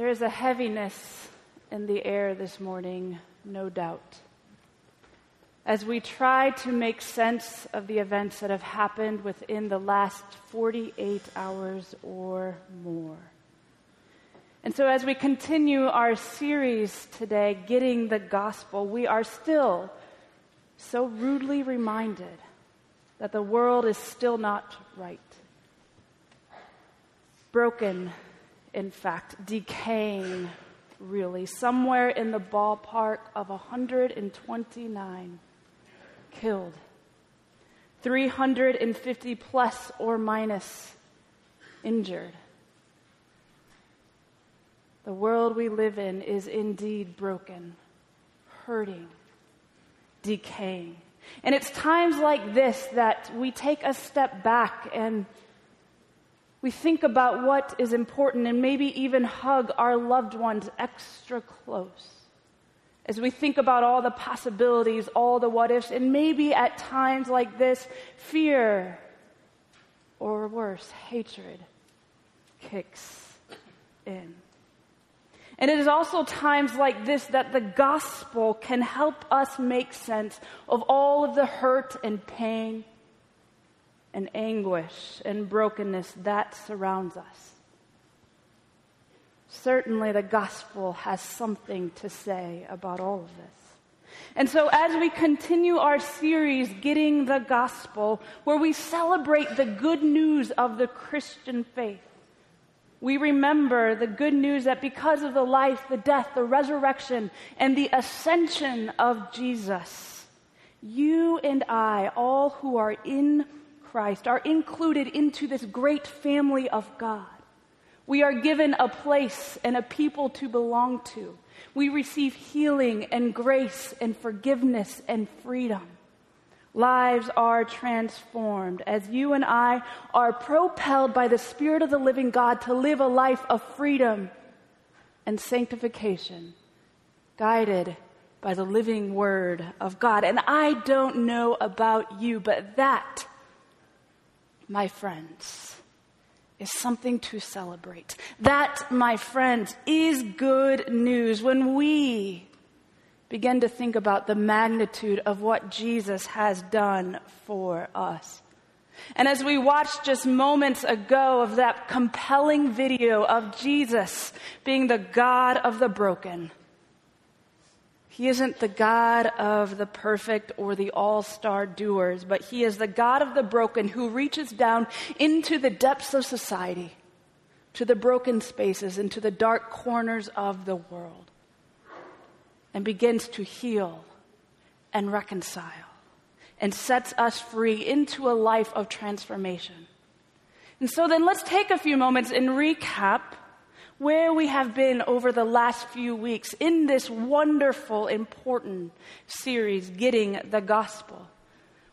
There is a heaviness in the air this morning, no doubt. As we try to make sense of the events that have happened within the last 48 hours or more. And so, as we continue our series today, Getting the Gospel, we are still so rudely reminded that the world is still not right. Broken, in fact, decaying, really, somewhere in the ballpark of 129 killed, 350 plus or minus injured. The world we live in is indeed broken, hurting, decaying. And it's times like this that we take a step back and we think about what is important and maybe even hug our loved ones extra close. As we think about all the possibilities, all the what ifs, and maybe at times like this, fear or worse, hatred kicks in. And it is also times like this that the gospel can help us make sense of all of the hurt and pain and anguish and brokenness that surrounds us. Certainly, the gospel has something to say about all of this. And so, as we continue our series, Getting the Gospel, where we celebrate the good news of the Christian faith, we remember the good news that because of the life, the death, the resurrection, and the ascension of Jesus, you and I, all who are in Christ, are included into this great family of God. We are given a place and a people to belong to. We receive healing and grace and forgiveness and freedom lives are transformed as you and I are propelled by the Spirit of the living God to live a life of freedom and sanctification, guided by the living Word of God. And I don't know about you, but that, my friends, is something to celebrate. That, my friends, is good news when we begin to think about the magnitude of what Jesus has done for us. And as we watched just moments ago of that compelling video of Jesus being the God of the broken, he isn't the God of the perfect or the all star doers, but He is the God of the broken who reaches down into the depths of society, to the broken spaces, into the dark corners of the world and begins to heal and reconcile and sets us free into a life of transformation. And so then let's take a few moments and recap where we have been over the last few weeks in this wonderful, important series, Getting the Gospel.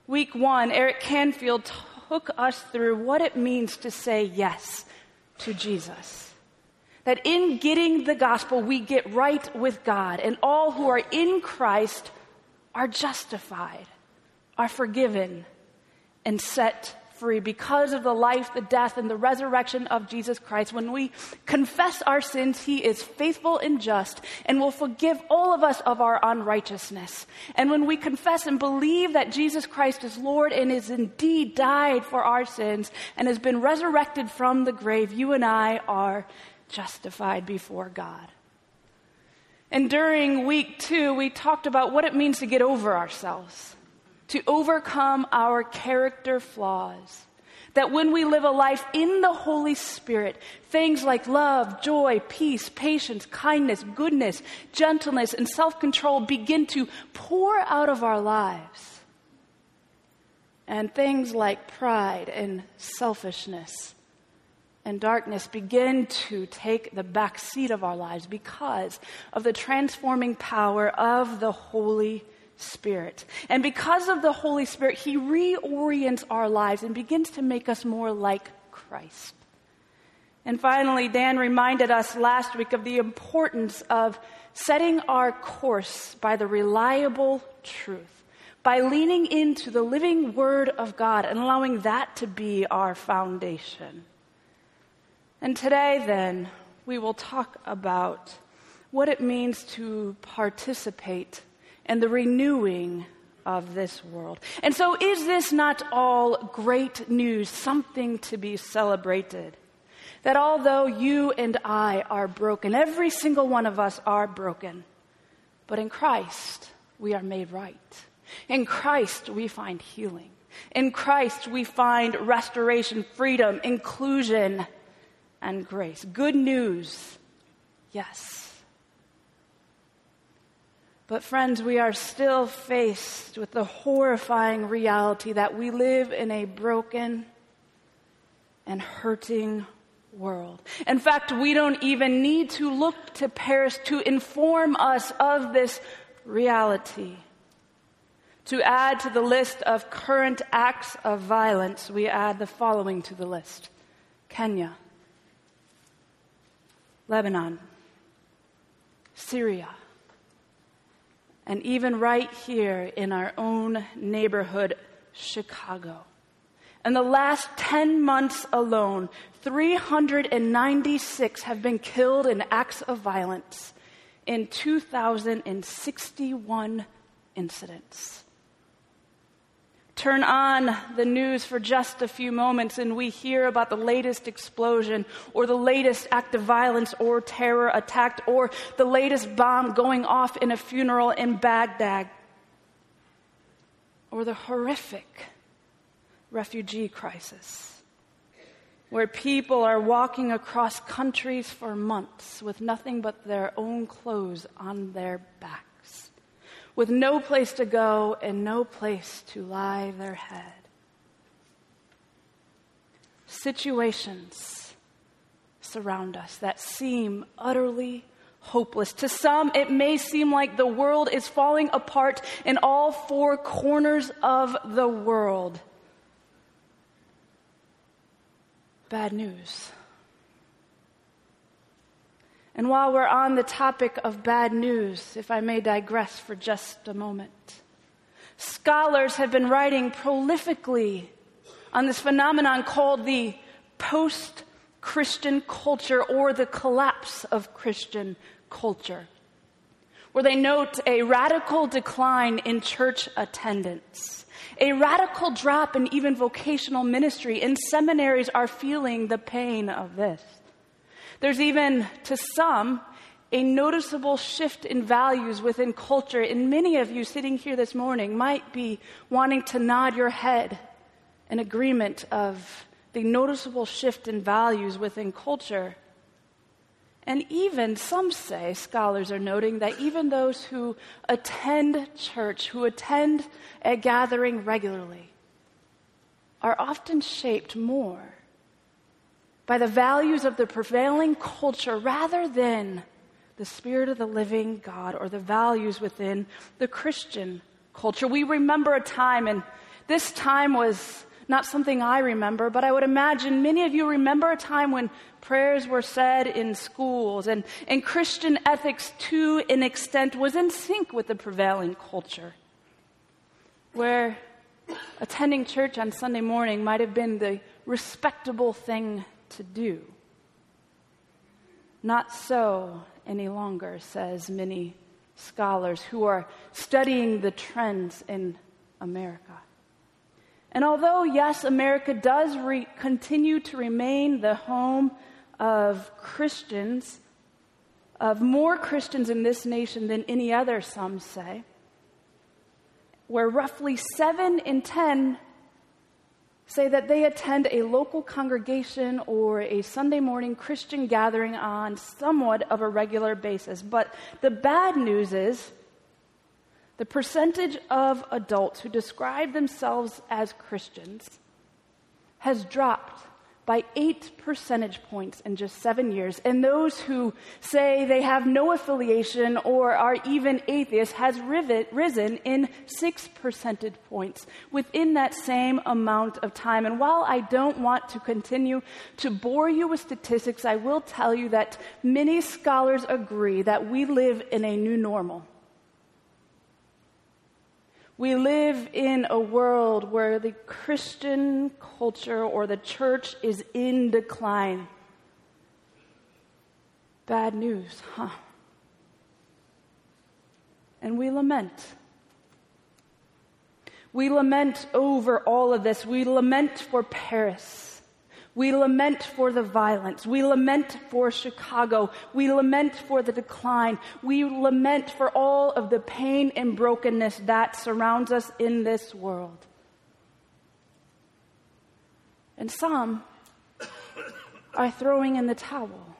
Week one, Eric Canfield took us through what it means to say yes to Jesus that in getting the gospel, we get right with God, and all who are in Christ are justified, are forgiven, and set free because of the life, the death, and the resurrection of Jesus Christ. When we confess our sins, He is faithful and just and will forgive all of us of our unrighteousness. And when we confess and believe that Jesus Christ is Lord and is indeed died for our sins and has been resurrected from the grave, you and I are justified before God. And during week two, we talked about what it means to get over ourselves, to overcome our character flaws. That when we live a life in the Holy Spirit, things like love, joy, peace, patience, kindness, goodness, gentleness, and self control begin to pour out of our lives. And things like pride and selfishness and darkness begin to take the back seat of our lives because of the transforming power of the Holy Spirit. And because of the Holy Spirit, He reorients our lives and begins to make us more like Christ. And finally, Dan reminded us last week of the importance of setting our course by the reliable truth, by leaning into the living Word of God and allowing that to be our foundation. And today, then, we will talk about what it means to participate in the renewing of this world. And so, is this not all great news, something to be celebrated? That although you and I are broken, every single one of us are broken, but in Christ we are made right. In Christ we find healing. In Christ we find restoration, freedom, inclusion, and grace. Good news, yes. But, friends, we are still faced with the horrifying reality that we live in a broken and hurting world. In fact, we don't even need to look to Paris to inform us of this reality. To add to the list of current acts of violence, we add the following to the list Kenya, Lebanon, Syria, and even right here in our own neighborhood, Chicago. In the last 10 months alone, 396 have been killed in acts of violence in 2,061 incidents turn on the news for just a few moments and we hear about the latest explosion or the latest act of violence or terror attack or the latest bomb going off in a funeral in Baghdad or the horrific refugee crisis where people are walking across countries for months with nothing but their own clothes on their back with no place to go and no place to lie their head. Situations surround us that seem utterly hopeless. To some, it may seem like the world is falling apart in all four corners of the world. Bad news. And while we're on the topic of bad news, if I may digress for just a moment, scholars have been writing prolifically on this phenomenon called the post Christian culture or the collapse of Christian culture, where they note a radical decline in church attendance. A radical drop in even vocational ministry, and seminaries are feeling the pain of this. There's even, to some, a noticeable shift in values within culture. And many of you sitting here this morning might be wanting to nod your head in agreement of the noticeable shift in values within culture. And even some say, scholars are noting, that even those who attend church, who attend a gathering regularly, are often shaped more by the values of the prevailing culture rather than the Spirit of the living God or the values within the Christian culture. We remember a time, and this time was not something I remember, but I would imagine many of you remember a time when prayers were said in schools and, and Christian ethics to an extent was in sync with the prevailing culture. Where attending church on Sunday morning might have been the respectable thing to do. Not so any longer, says many scholars who are studying the trends in America. And although, yes, America does re- continue to remain the home of Christians, of more Christians in this nation than any other, some say, where roughly seven in ten say that they attend a local congregation or a Sunday morning Christian gathering on somewhat of a regular basis. But the bad news is the percentage of adults who describe themselves as Christians has dropped by eight percentage points in just seven years. And those who say they have no affiliation or are even atheists has risen in six percentage points within that same amount of time. And while I don't want to continue to bore you with statistics, I will tell you that many scholars agree that we live in a new normal. We live in a world where the Christian culture or the church is in decline. Bad news, huh? And we lament. We lament over all of this. We lament for Paris. We lament for the violence. We lament for Chicago. We lament for the decline. We lament for all of the pain and brokenness that surrounds us in this world. And some are throwing in the towel.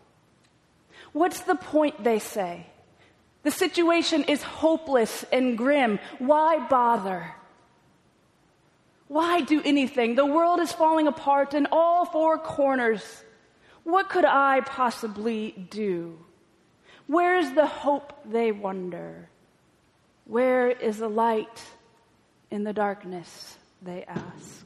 What's the point, they say? The situation is hopeless and grim. Why bother? Why do anything? The world is falling apart in all four corners. What could I possibly do? Where is the hope, they wonder? Where is the light in the darkness, they ask?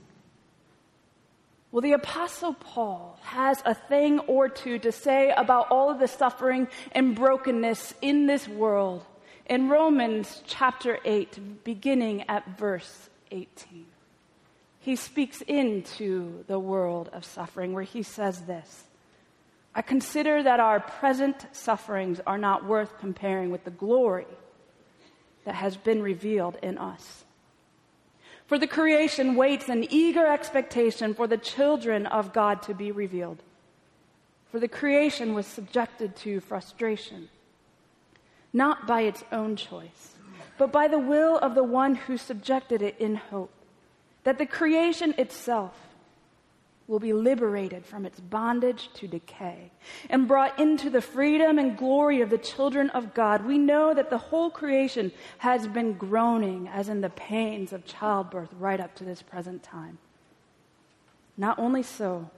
Well, the Apostle Paul has a thing or two to say about all of the suffering and brokenness in this world in Romans chapter 8, beginning at verse 18 he speaks into the world of suffering where he says this I consider that our present sufferings are not worth comparing with the glory that has been revealed in us. For the creation waits in eager expectation for the children of God to be revealed. For the creation was subjected to frustration, not by its own choice, but by the will of the one who subjected it in hope that the creation itself will be liberated from its bondage to decay and brought into the freedom and glory of the children of God. We know that the whole creation has been groaning as in the pains of childbirth right up to this present time. Not only so,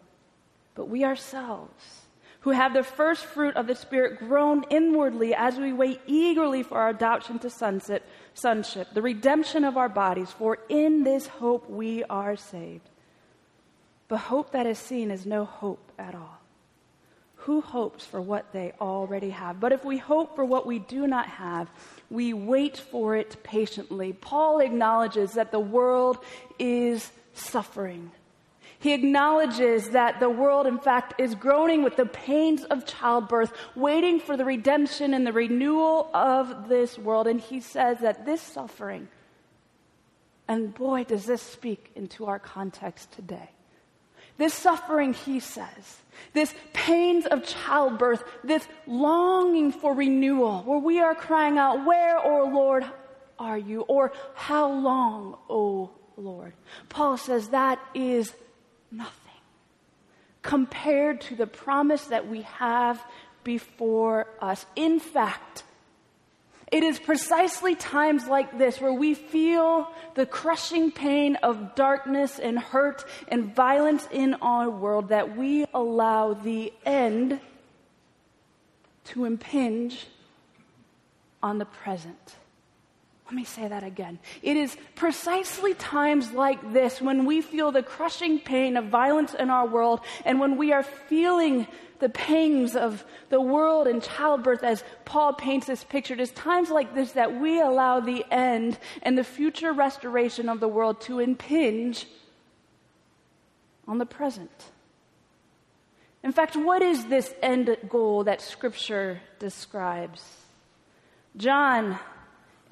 but we ourselves who have the first fruit of the Spirit groan inwardly as we wait eagerly for our adoption to sunset, sonship, the redemption of our bodies, for in this hope we are saved. But hope that is seen is no hope at all. Who hopes for what they already have? But if we hope for what we do not have, we wait for it patiently. Paul acknowledges that the world is suffering. He acknowledges that the world, in fact, is groaning with the pains of childbirth, waiting for the redemption and the renewal of this world. And he says that this suffering, and boy, does this speak into our context today. This suffering, he says, this pains of childbirth, this longing for renewal, where we are crying out, Where, O Lord, are you? Or how long, O Lord? Paul says that is nothing compared to the promise that we have before us. In fact, it is precisely times like this where we feel the crushing pain of darkness and hurt and violence in our world that we allow the end to impinge on the present. Let me say that again. It is precisely times like this when we feel the crushing pain of violence in our world and when we are feeling the pangs of the world and childbirth as Paul paints this picture. It is times like this that we allow the end and the future restoration of the world to impinge on the present. In fact, what is this end goal that Scripture describes? John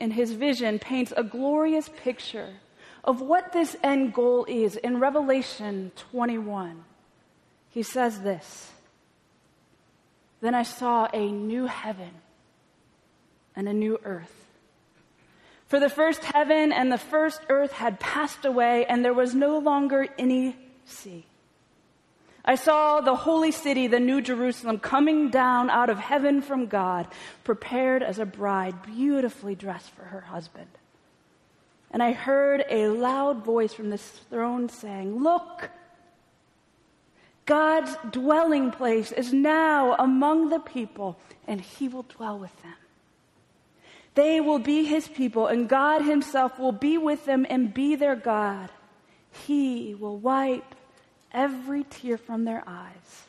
in his vision paints a glorious picture of what this end goal is in Revelation 21. He says this Then I saw a new heaven and a new earth. For the first heaven and the first earth had passed away, and there was no longer any sea. I saw the holy city, the new Jerusalem, coming down out of heaven from God, prepared as a bride, beautifully dressed for her husband. And I heard a loud voice from the throne saying, Look, God's dwelling place is now among the people, and he will dwell with them. They will be his people, and God himself will be with them and be their God. He will wipe every tear from their eyes.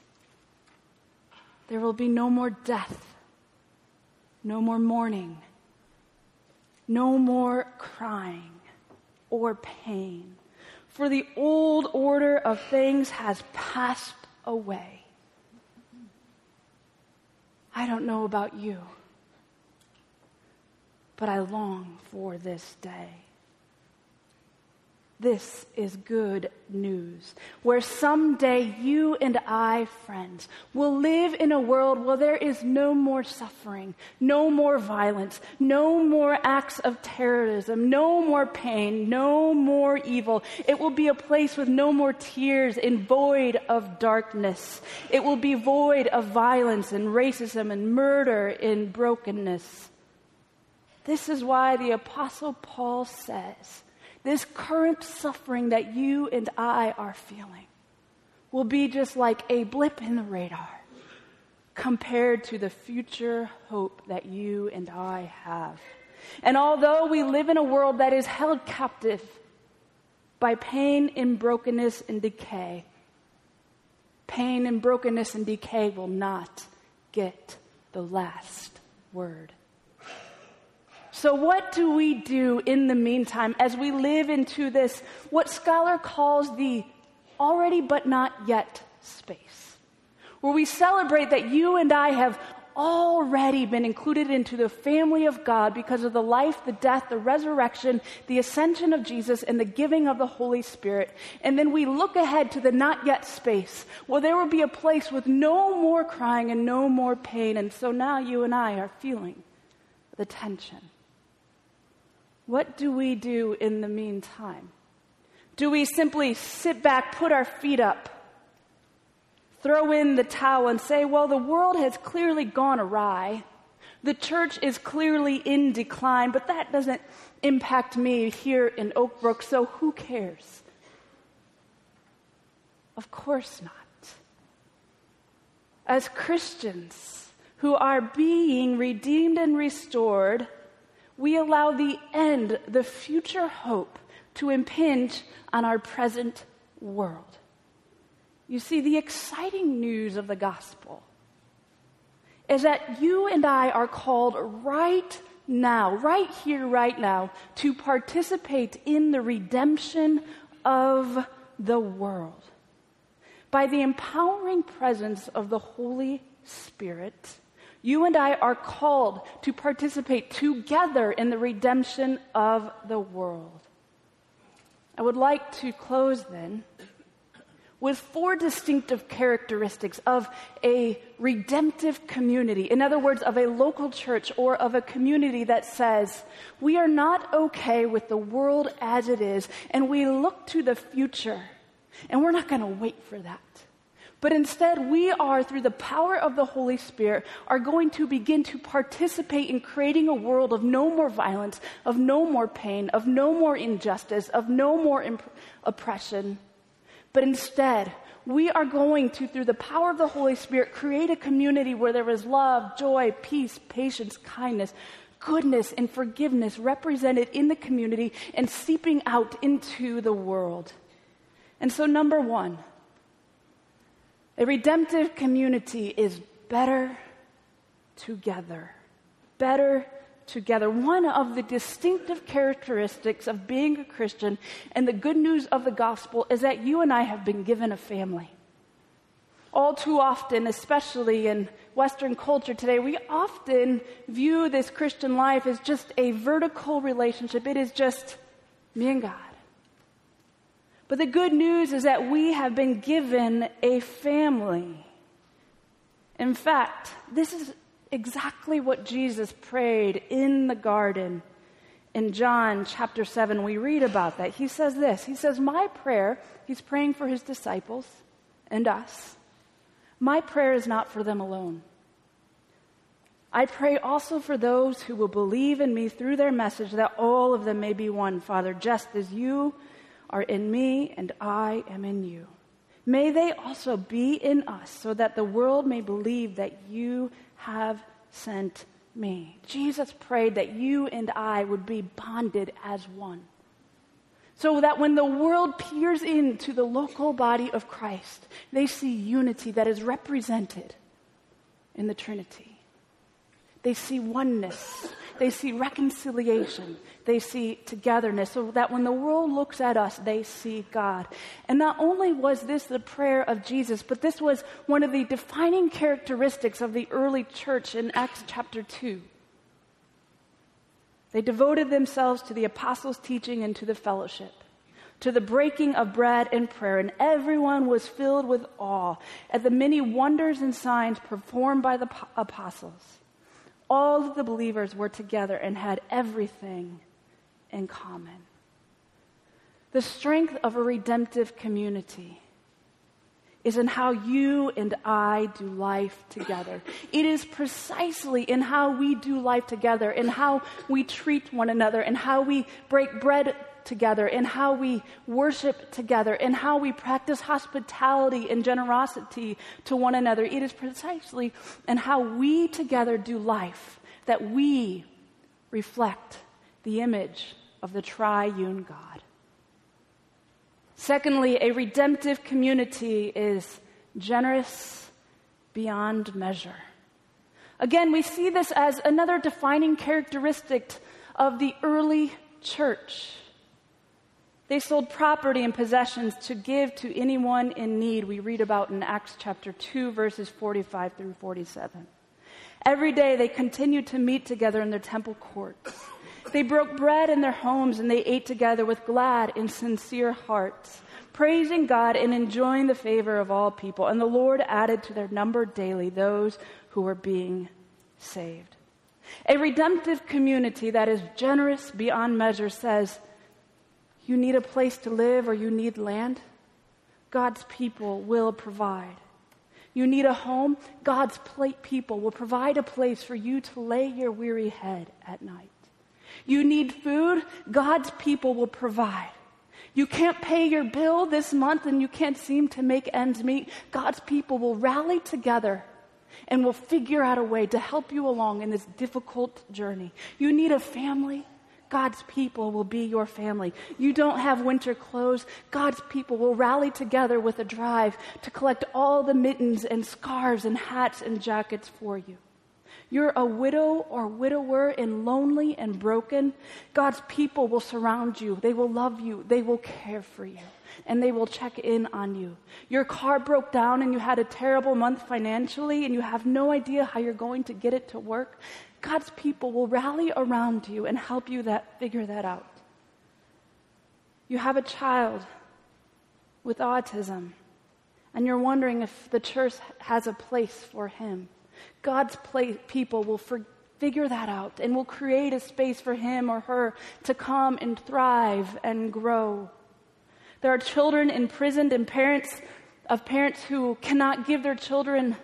There will be no more death, no more mourning, no more crying or pain, for the old order of things has passed away. I don't know about you, but I long for this day. This is good news, where someday you and I, friends, will live in a world where there is no more suffering, no more violence, no more acts of terrorism, no more pain, no more evil. It will be a place with no more tears and void of darkness. It will be void of violence and racism and murder and brokenness. This is why the Apostle Paul says, this current suffering that you and I are feeling will be just like a blip in the radar compared to the future hope that you and I have. And although we live in a world that is held captive by pain and brokenness and decay, pain and brokenness and decay will not get the last word. So, what do we do in the meantime as we live into this, what Scholar calls the already but not yet space? Where we celebrate that you and I have already been included into the family of God because of the life, the death, the resurrection, the ascension of Jesus, and the giving of the Holy Spirit. And then we look ahead to the not yet space where there will be a place with no more crying and no more pain. And so now you and I are feeling the tension. What do we do in the meantime? Do we simply sit back, put our feet up, throw in the towel, and say, well, the world has clearly gone awry? The church is clearly in decline, but that doesn't impact me here in Oak Brook, so who cares? Of course not. As Christians who are being redeemed and restored, we allow the end, the future hope, to impinge on our present world. You see, the exciting news of the gospel is that you and I are called right now, right here, right now, to participate in the redemption of the world. By the empowering presence of the Holy Spirit, you and I are called to participate together in the redemption of the world. I would like to close then with four distinctive characteristics of a redemptive community. In other words, of a local church or of a community that says, we are not okay with the world as it is, and we look to the future, and we're not going to wait for that. But instead, we are, through the power of the Holy Spirit, are going to begin to participate in creating a world of no more violence, of no more pain, of no more injustice, of no more imp- oppression. But instead, we are going to, through the power of the Holy Spirit, create a community where there is love, joy, peace, patience, kindness, goodness, and forgiveness represented in the community and seeping out into the world. And so, number one, a redemptive community is better together. Better together. One of the distinctive characteristics of being a Christian and the good news of the gospel is that you and I have been given a family. All too often, especially in Western culture today, we often view this Christian life as just a vertical relationship. It is just me and God. But the good news is that we have been given a family. In fact, this is exactly what Jesus prayed in the garden. In John chapter 7, we read about that. He says this He says, My prayer, he's praying for his disciples and us. My prayer is not for them alone. I pray also for those who will believe in me through their message, that all of them may be one, Father, just as you are in me and I am in you. May they also be in us so that the world may believe that you have sent me. Jesus prayed that you and I would be bonded as one. So that when the world peers into the local body of Christ, they see unity that is represented in the Trinity. They see oneness they see reconciliation, they see togetherness, so that when the world looks at us, they see God. And not only was this the prayer of Jesus, but this was one of the defining characteristics of the early church in Acts chapter 2. They devoted themselves to the apostles' teaching and to the fellowship, to the breaking of bread and prayer, and everyone was filled with awe at the many wonders and signs performed by the apostles. All of the believers were together and had everything in common. The strength of a redemptive community is in how you and I do life together. It is precisely in how we do life together, in how we treat one another, in how we break bread together, in how we worship together, in how we practice hospitality and generosity to one another. It is precisely in how we together do life that we reflect the image of the triune God. Secondly, a redemptive community is generous beyond measure. Again, we see this as another defining characteristic of the early church. They sold property and possessions to give to anyone in need, we read about in Acts chapter 2, verses 45 through 47. Every day they continued to meet together in their temple courts. They broke bread in their homes and they ate together with glad and sincere hearts, praising God and enjoying the favor of all people. And the Lord added to their number daily those who were being saved. A redemptive community that is generous beyond measure says, You need a place to live or you need land? God's people will provide. You need a home? God's people will provide a place for you to lay your weary head at night. You need food? God's people will provide. You can't pay your bill this month and you can't seem to make ends meet. God's people will rally together and will figure out a way to help you along in this difficult journey. You need a family? God's people will be your family. You don't have winter clothes. God's people will rally together with a drive to collect all the mittens and scarves and hats and jackets for you you're a widow or widower and lonely and broken, God's people will surround you. They will love you. They will care for you. And they will check in on you. Your car broke down and you had a terrible month financially and you have no idea how you're going to get it to work. God's people will rally around you and help you that, figure that out. You have a child with autism and you're wondering if the church has a place for him. God's play, people will for, figure that out and will create a space for him or her to come and thrive and grow. There are children imprisoned and parents of parents who cannot give their children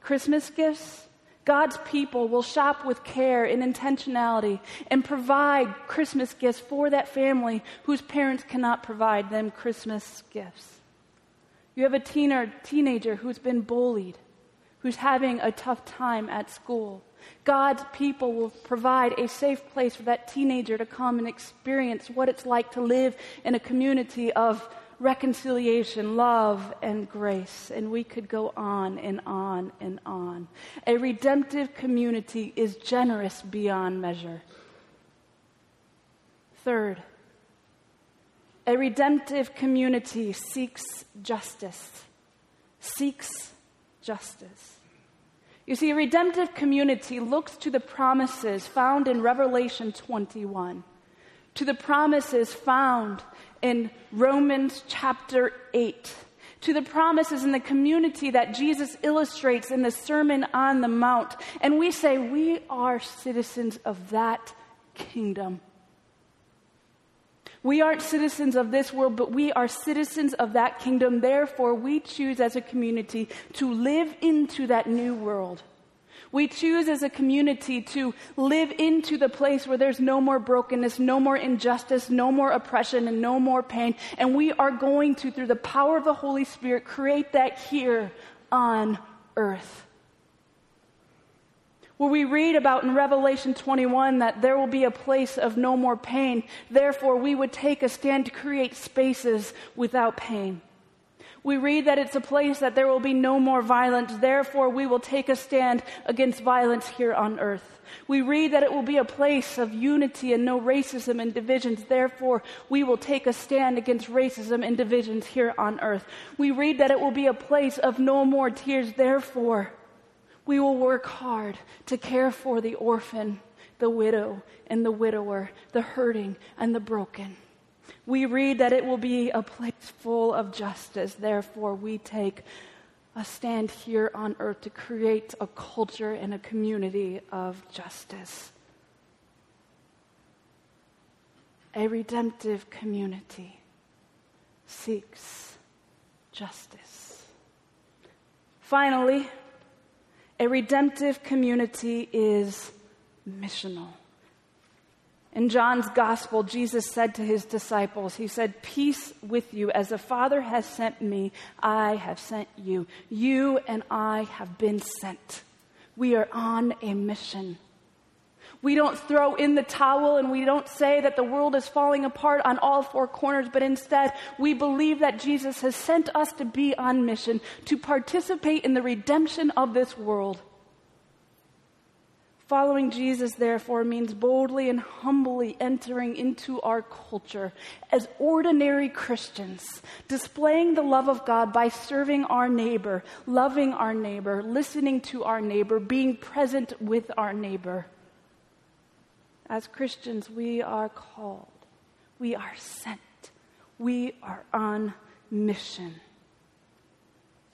Christmas gifts. God's people will shop with care and intentionality and provide Christmas gifts for that family whose parents cannot provide them Christmas gifts. You have a teener, teenager who's been bullied who's having a tough time at school. God's people will provide a safe place for that teenager to come and experience what it's like to live in a community of reconciliation, love, and grace. And we could go on and on and on. A redemptive community is generous beyond measure. Third, a redemptive community seeks justice, seeks justice. You see, a redemptive community looks to the promises found in Revelation 21, to the promises found in Romans chapter 8, to the promises in the community that Jesus illustrates in the Sermon on the Mount. And we say, we are citizens of that kingdom. We aren't citizens of this world, but we are citizens of that kingdom. Therefore, we choose as a community to live into that new world. We choose as a community to live into the place where there's no more brokenness, no more injustice, no more oppression, and no more pain. And we are going to, through the power of the Holy Spirit, create that here on earth where we read about in Revelation 21 that there will be a place of no more pain. Therefore, we would take a stand to create spaces without pain. We read that it's a place that there will be no more violence. Therefore, we will take a stand against violence here on earth. We read that it will be a place of unity and no racism and divisions. Therefore, we will take a stand against racism and divisions here on earth. We read that it will be a place of no more tears. Therefore, we will work hard to care for the orphan, the widow, and the widower, the hurting, and the broken. We read that it will be a place full of justice. Therefore, we take a stand here on earth to create a culture and a community of justice. A redemptive community seeks justice. Finally, a redemptive community is missional. In John's gospel, Jesus said to his disciples, He said, Peace with you. As the Father has sent me, I have sent you. You and I have been sent. We are on a mission. We don't throw in the towel and we don't say that the world is falling apart on all four corners, but instead we believe that Jesus has sent us to be on mission, to participate in the redemption of this world. Following Jesus, therefore, means boldly and humbly entering into our culture as ordinary Christians, displaying the love of God by serving our neighbor, loving our neighbor, listening to our neighbor, being present with our neighbor. As Christians, we are called, we are sent, we are on mission.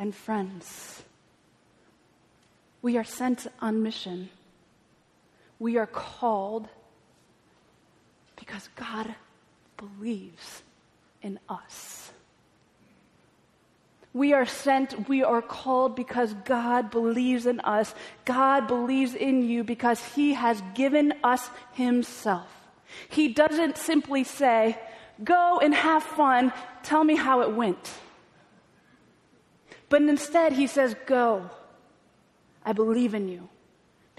And friends, we are sent on mission we are called because God believes in us. We are sent, we are called because God believes in us. God believes in you because He has given us Himself. He doesn't simply say, Go and have fun, tell me how it went. But instead, He says, Go. I believe in you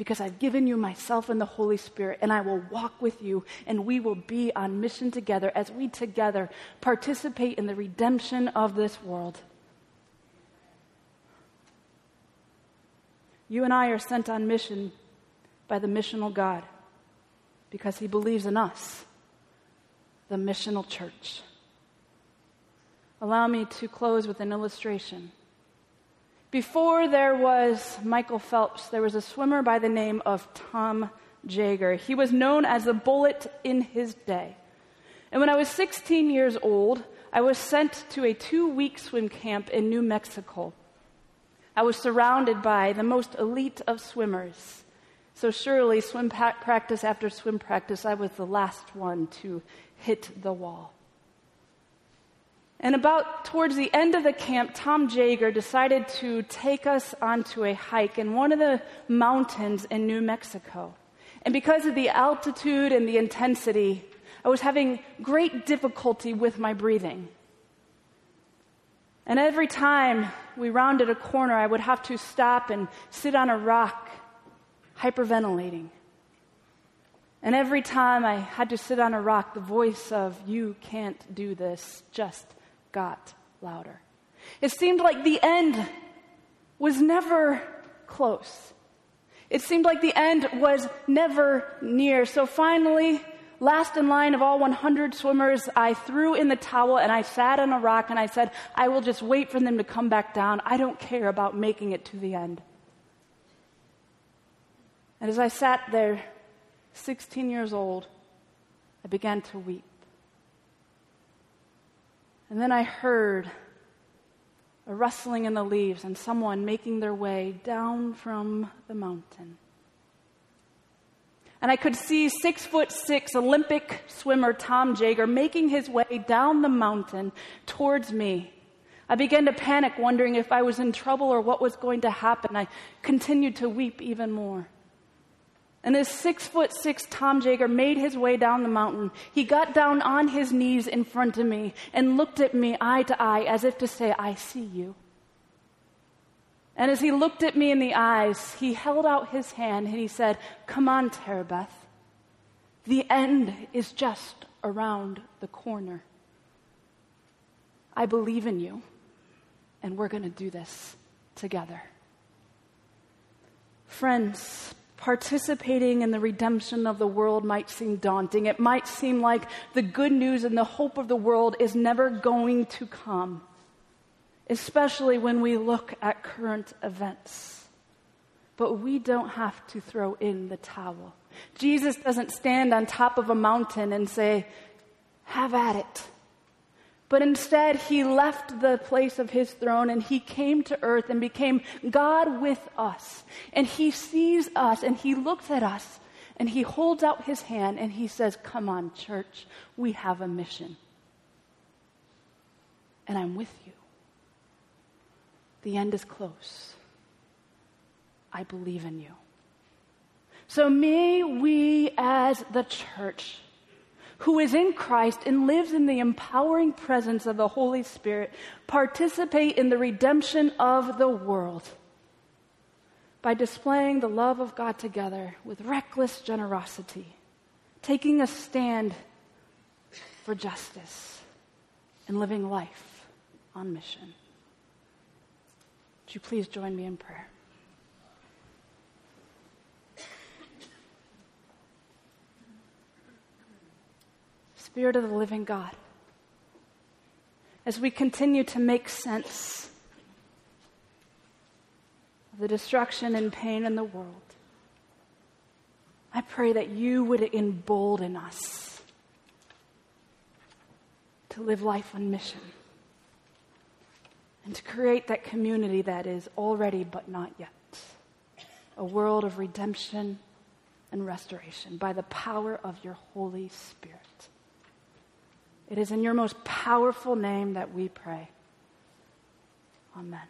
because I've given you myself and the Holy Spirit, and I will walk with you, and we will be on mission together as we together participate in the redemption of this world. You and I are sent on mission by the missional God because he believes in us, the missional church. Allow me to close with an illustration. Before there was Michael Phelps, there was a swimmer by the name of Tom Jager. He was known as the bullet in his day. And when I was 16 years old, I was sent to a two week swim camp in New Mexico. I was surrounded by the most elite of swimmers. So, surely, swim practice after swim practice, I was the last one to hit the wall. And about towards the end of the camp, Tom Jager decided to take us onto a hike in one of the mountains in New Mexico. And because of the altitude and the intensity, I was having great difficulty with my breathing. And every time we rounded a corner, I would have to stop and sit on a rock, hyperventilating. And every time I had to sit on a rock, the voice of, You can't do this, just got louder. It seemed like the end was never close. It seemed like the end was never near. So finally, last in line of all 100 swimmers, I threw in the towel and I sat on a rock and I said, I will just wait for them to come back down. I don't care about making it to the end. And as I sat there, 16 years old, I began to weep. And then I heard a rustling in the leaves and someone making their way down from the mountain. And I could see six foot six Olympic swimmer Tom Jager making his way down the mountain towards me. I began to panic, wondering if I was in trouble or what was going to happen. I continued to weep even more. And this six foot six Tom Jager made his way down the mountain. He got down on his knees in front of me and looked at me eye to eye as if to say, I see you. And as he looked at me in the eyes, he held out his hand and he said, Come on, Terabeth. The end is just around the corner. I believe in you. and we're going to do this together. Friends, participating in the redemption of the world might seem daunting. It might seem like the good news and the hope of the world is never going to come, especially when we look at current events. But we don't have to throw in the towel. Jesus doesn't stand on top of a mountain and say, Have at it. But instead, he left the place of his throne and he came to earth and became God with us. And he sees us and he looks at us and he holds out his hand and he says, Come on, church, we have a mission. And I'm with you. The end is close. I believe in you. So may we as the church who is in Christ and lives in the empowering presence of the Holy Spirit participate in the redemption of the world by displaying the love of God together with reckless generosity, taking a stand for justice, and living life on mission. Would you please join me in prayer? Spirit of the living God, as we continue to make sense of the destruction and pain in the world, I pray that you would embolden us to live life on mission and to create that community that is already but not yet a world of redemption and restoration by the power of your Holy Spirit. It is in your most powerful name that we pray. Amen.